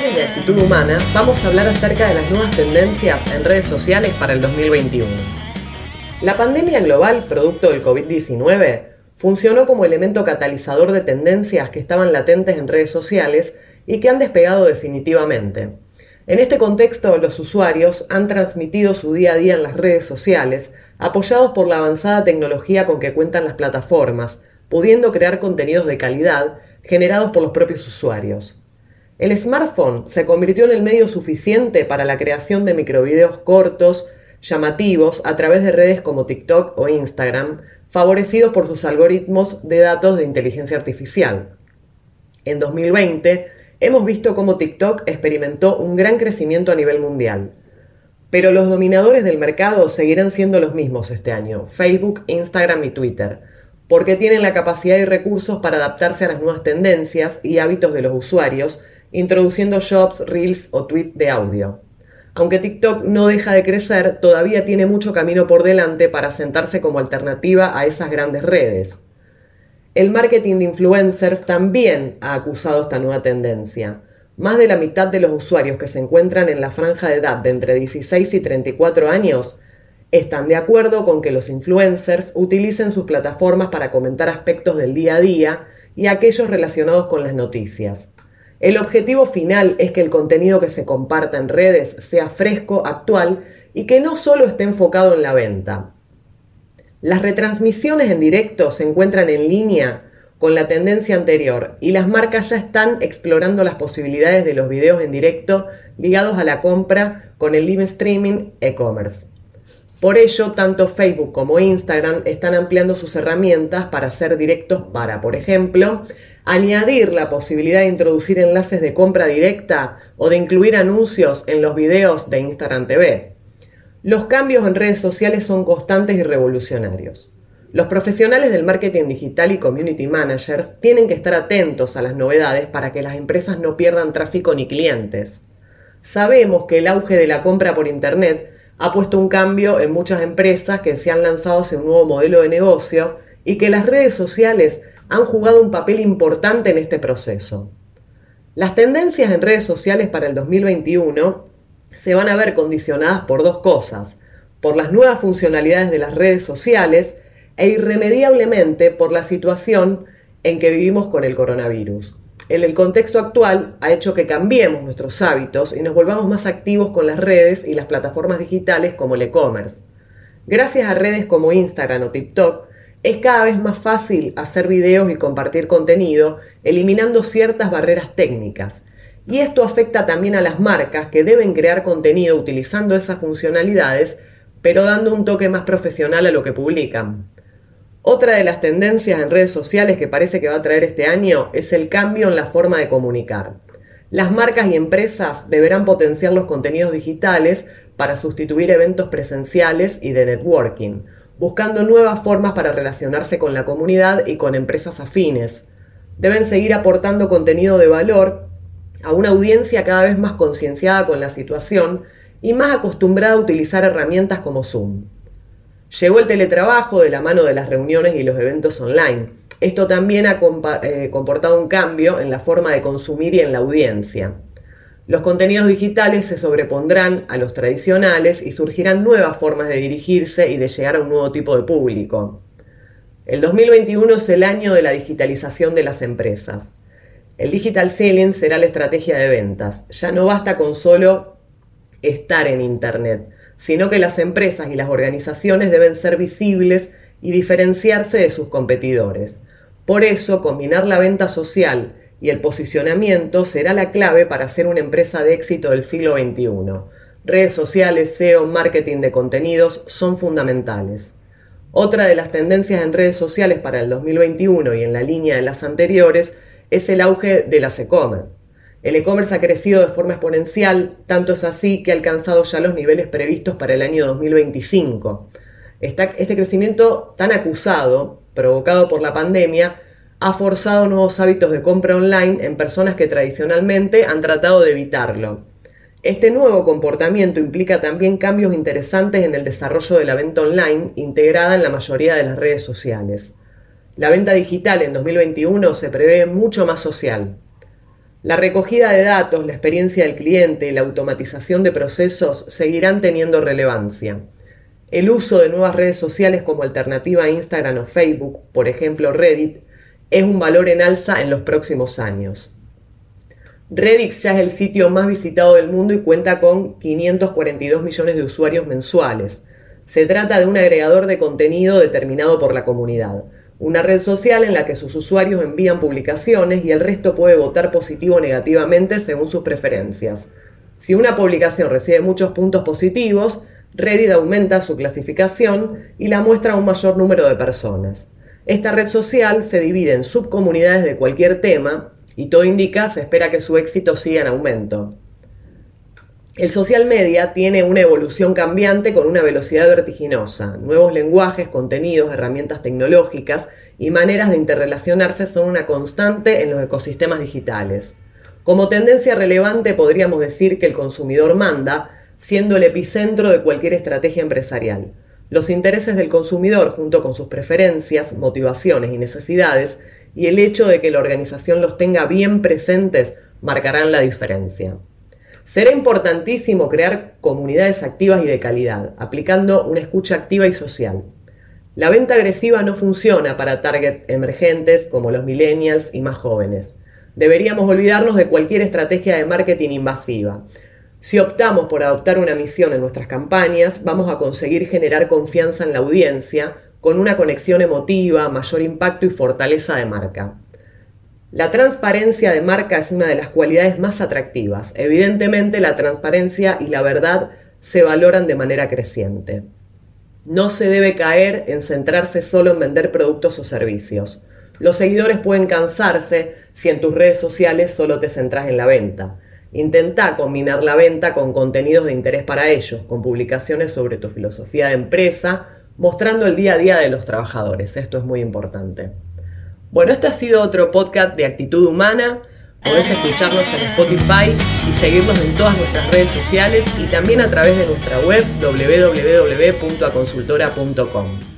Desde Actitud Humana vamos a hablar acerca de las nuevas tendencias en redes sociales para el 2021. La pandemia global, producto del COVID-19, funcionó como elemento catalizador de tendencias que estaban latentes en redes sociales y que han despegado definitivamente. En este contexto, los usuarios han transmitido su día a día en las redes sociales, apoyados por la avanzada tecnología con que cuentan las plataformas, pudiendo crear contenidos de calidad generados por los propios usuarios. El smartphone se convirtió en el medio suficiente para la creación de microvideos cortos, llamativos, a través de redes como TikTok o Instagram, favorecidos por sus algoritmos de datos de inteligencia artificial. En 2020, hemos visto cómo TikTok experimentó un gran crecimiento a nivel mundial. Pero los dominadores del mercado seguirán siendo los mismos este año, Facebook, Instagram y Twitter, porque tienen la capacidad y recursos para adaptarse a las nuevas tendencias y hábitos de los usuarios introduciendo shops, reels o tweets de audio. Aunque TikTok no deja de crecer, todavía tiene mucho camino por delante para sentarse como alternativa a esas grandes redes. El marketing de influencers también ha acusado esta nueva tendencia. Más de la mitad de los usuarios que se encuentran en la franja de edad de entre 16 y 34 años están de acuerdo con que los influencers utilicen sus plataformas para comentar aspectos del día a día y aquellos relacionados con las noticias. El objetivo final es que el contenido que se comparta en redes sea fresco, actual y que no solo esté enfocado en la venta. Las retransmisiones en directo se encuentran en línea con la tendencia anterior y las marcas ya están explorando las posibilidades de los videos en directo ligados a la compra con el live streaming e-commerce. Por ello, tanto Facebook como Instagram están ampliando sus herramientas para hacer directos para, por ejemplo, añadir la posibilidad de introducir enlaces de compra directa o de incluir anuncios en los videos de Instagram TV. Los cambios en redes sociales son constantes y revolucionarios. Los profesionales del marketing digital y community managers tienen que estar atentos a las novedades para que las empresas no pierdan tráfico ni clientes. Sabemos que el auge de la compra por Internet ha puesto un cambio en muchas empresas que se han lanzado hacia un nuevo modelo de negocio y que las redes sociales han jugado un papel importante en este proceso. Las tendencias en redes sociales para el 2021 se van a ver condicionadas por dos cosas, por las nuevas funcionalidades de las redes sociales e irremediablemente por la situación en que vivimos con el coronavirus en el contexto actual ha hecho que cambiemos nuestros hábitos y nos volvamos más activos con las redes y las plataformas digitales como el e-commerce. Gracias a redes como Instagram o TikTok, es cada vez más fácil hacer videos y compartir contenido, eliminando ciertas barreras técnicas. Y esto afecta también a las marcas que deben crear contenido utilizando esas funcionalidades, pero dando un toque más profesional a lo que publican. Otra de las tendencias en redes sociales que parece que va a traer este año es el cambio en la forma de comunicar. Las marcas y empresas deberán potenciar los contenidos digitales para sustituir eventos presenciales y de networking, buscando nuevas formas para relacionarse con la comunidad y con empresas afines. Deben seguir aportando contenido de valor a una audiencia cada vez más concienciada con la situación y más acostumbrada a utilizar herramientas como Zoom. Llegó el teletrabajo de la mano de las reuniones y los eventos online. Esto también ha eh, comportado un cambio en la forma de consumir y en la audiencia. Los contenidos digitales se sobrepondrán a los tradicionales y surgirán nuevas formas de dirigirse y de llegar a un nuevo tipo de público. El 2021 es el año de la digitalización de las empresas. El digital selling será la estrategia de ventas. Ya no basta con solo estar en Internet sino que las empresas y las organizaciones deben ser visibles y diferenciarse de sus competidores. Por eso, combinar la venta social y el posicionamiento será la clave para ser una empresa de éxito del siglo XXI. Redes sociales, SEO, marketing de contenidos son fundamentales. Otra de las tendencias en redes sociales para el 2021 y en la línea de las anteriores es el auge de las e-commerce. El e-commerce ha crecido de forma exponencial, tanto es así que ha alcanzado ya los niveles previstos para el año 2025. este crecimiento tan acusado, provocado por la pandemia, ha forzado nuevos hábitos de compra online en personas que tradicionalmente han tratado de evitarlo. Este nuevo comportamiento implica también cambios interesantes en el desarrollo de la venta online integrada en la mayoría de las redes sociales. La venta digital en 2021 se prevé mucho más social. La recogida de datos, la experiencia del cliente y la automatización de procesos seguirán teniendo relevancia. El uso de nuevas redes sociales como alternativa a Instagram o Facebook, por ejemplo Reddit, es un valor en alza en los próximos años. Reddit ya es el sitio más visitado del mundo y cuenta con 542 millones de usuarios mensuales. Se trata de un agregador de contenido determinado por la comunidad, una red social en la que sus usuarios envían publicaciones y el resto puede votar positivo o negativamente según sus preferencias. Si una publicación recibe muchos puntos positivos, Reddit aumenta su clasificación y la muestra a un mayor número de personas. Esta red social se divide en subcomunidades de cualquier tema y todo indica se espera que su éxito siga en aumento. El social media tiene una evolución cambiante con una velocidad vertiginosa. Nuevos lenguajes, contenidos, herramientas tecnológicas y maneras de interrelacionarse son una constante en los ecosistemas digitales. Como tendencia relevante podríamos decir que el consumidor manda, siendo el epicentro de cualquier estrategia empresarial. Los intereses del consumidor, junto con sus preferencias, motivaciones y necesidades, y el hecho de que la organización los tenga bien presentes marcarán la diferencia. Será importantísimo crear comunidades activas y de calidad, aplicando una escucha activa y social. La venta agresiva no funciona para target emergentes como los millennials y más jóvenes. Deberíamos olvidarnos de cualquier estrategia de marketing invasiva. Si optamos por adoptar una misión en nuestras campañas, vamos a conseguir generar confianza en la audiencia, con una conexión emotiva, mayor impacto y fortaleza de marca. La transparencia de marca es una de las cualidades más atractivas. Evidentemente la transparencia y la verdad se valoran de manera creciente. No se debe caer en centrarse solo en vender productos o servicios. Los seguidores pueden cansarse si en tus redes sociales solo te centras en la venta. Intenta combinar la venta con contenidos de interés para ellos, con publicaciones sobre tu filosofía de empresa, mostrando el día a día de los trabajadores. Esto es muy importante. Bueno, este ha sido otro podcast de actitud humana. Podés escucharnos en Spotify y seguirnos en todas nuestras redes sociales y también a través de nuestra web www.aconsultora.com.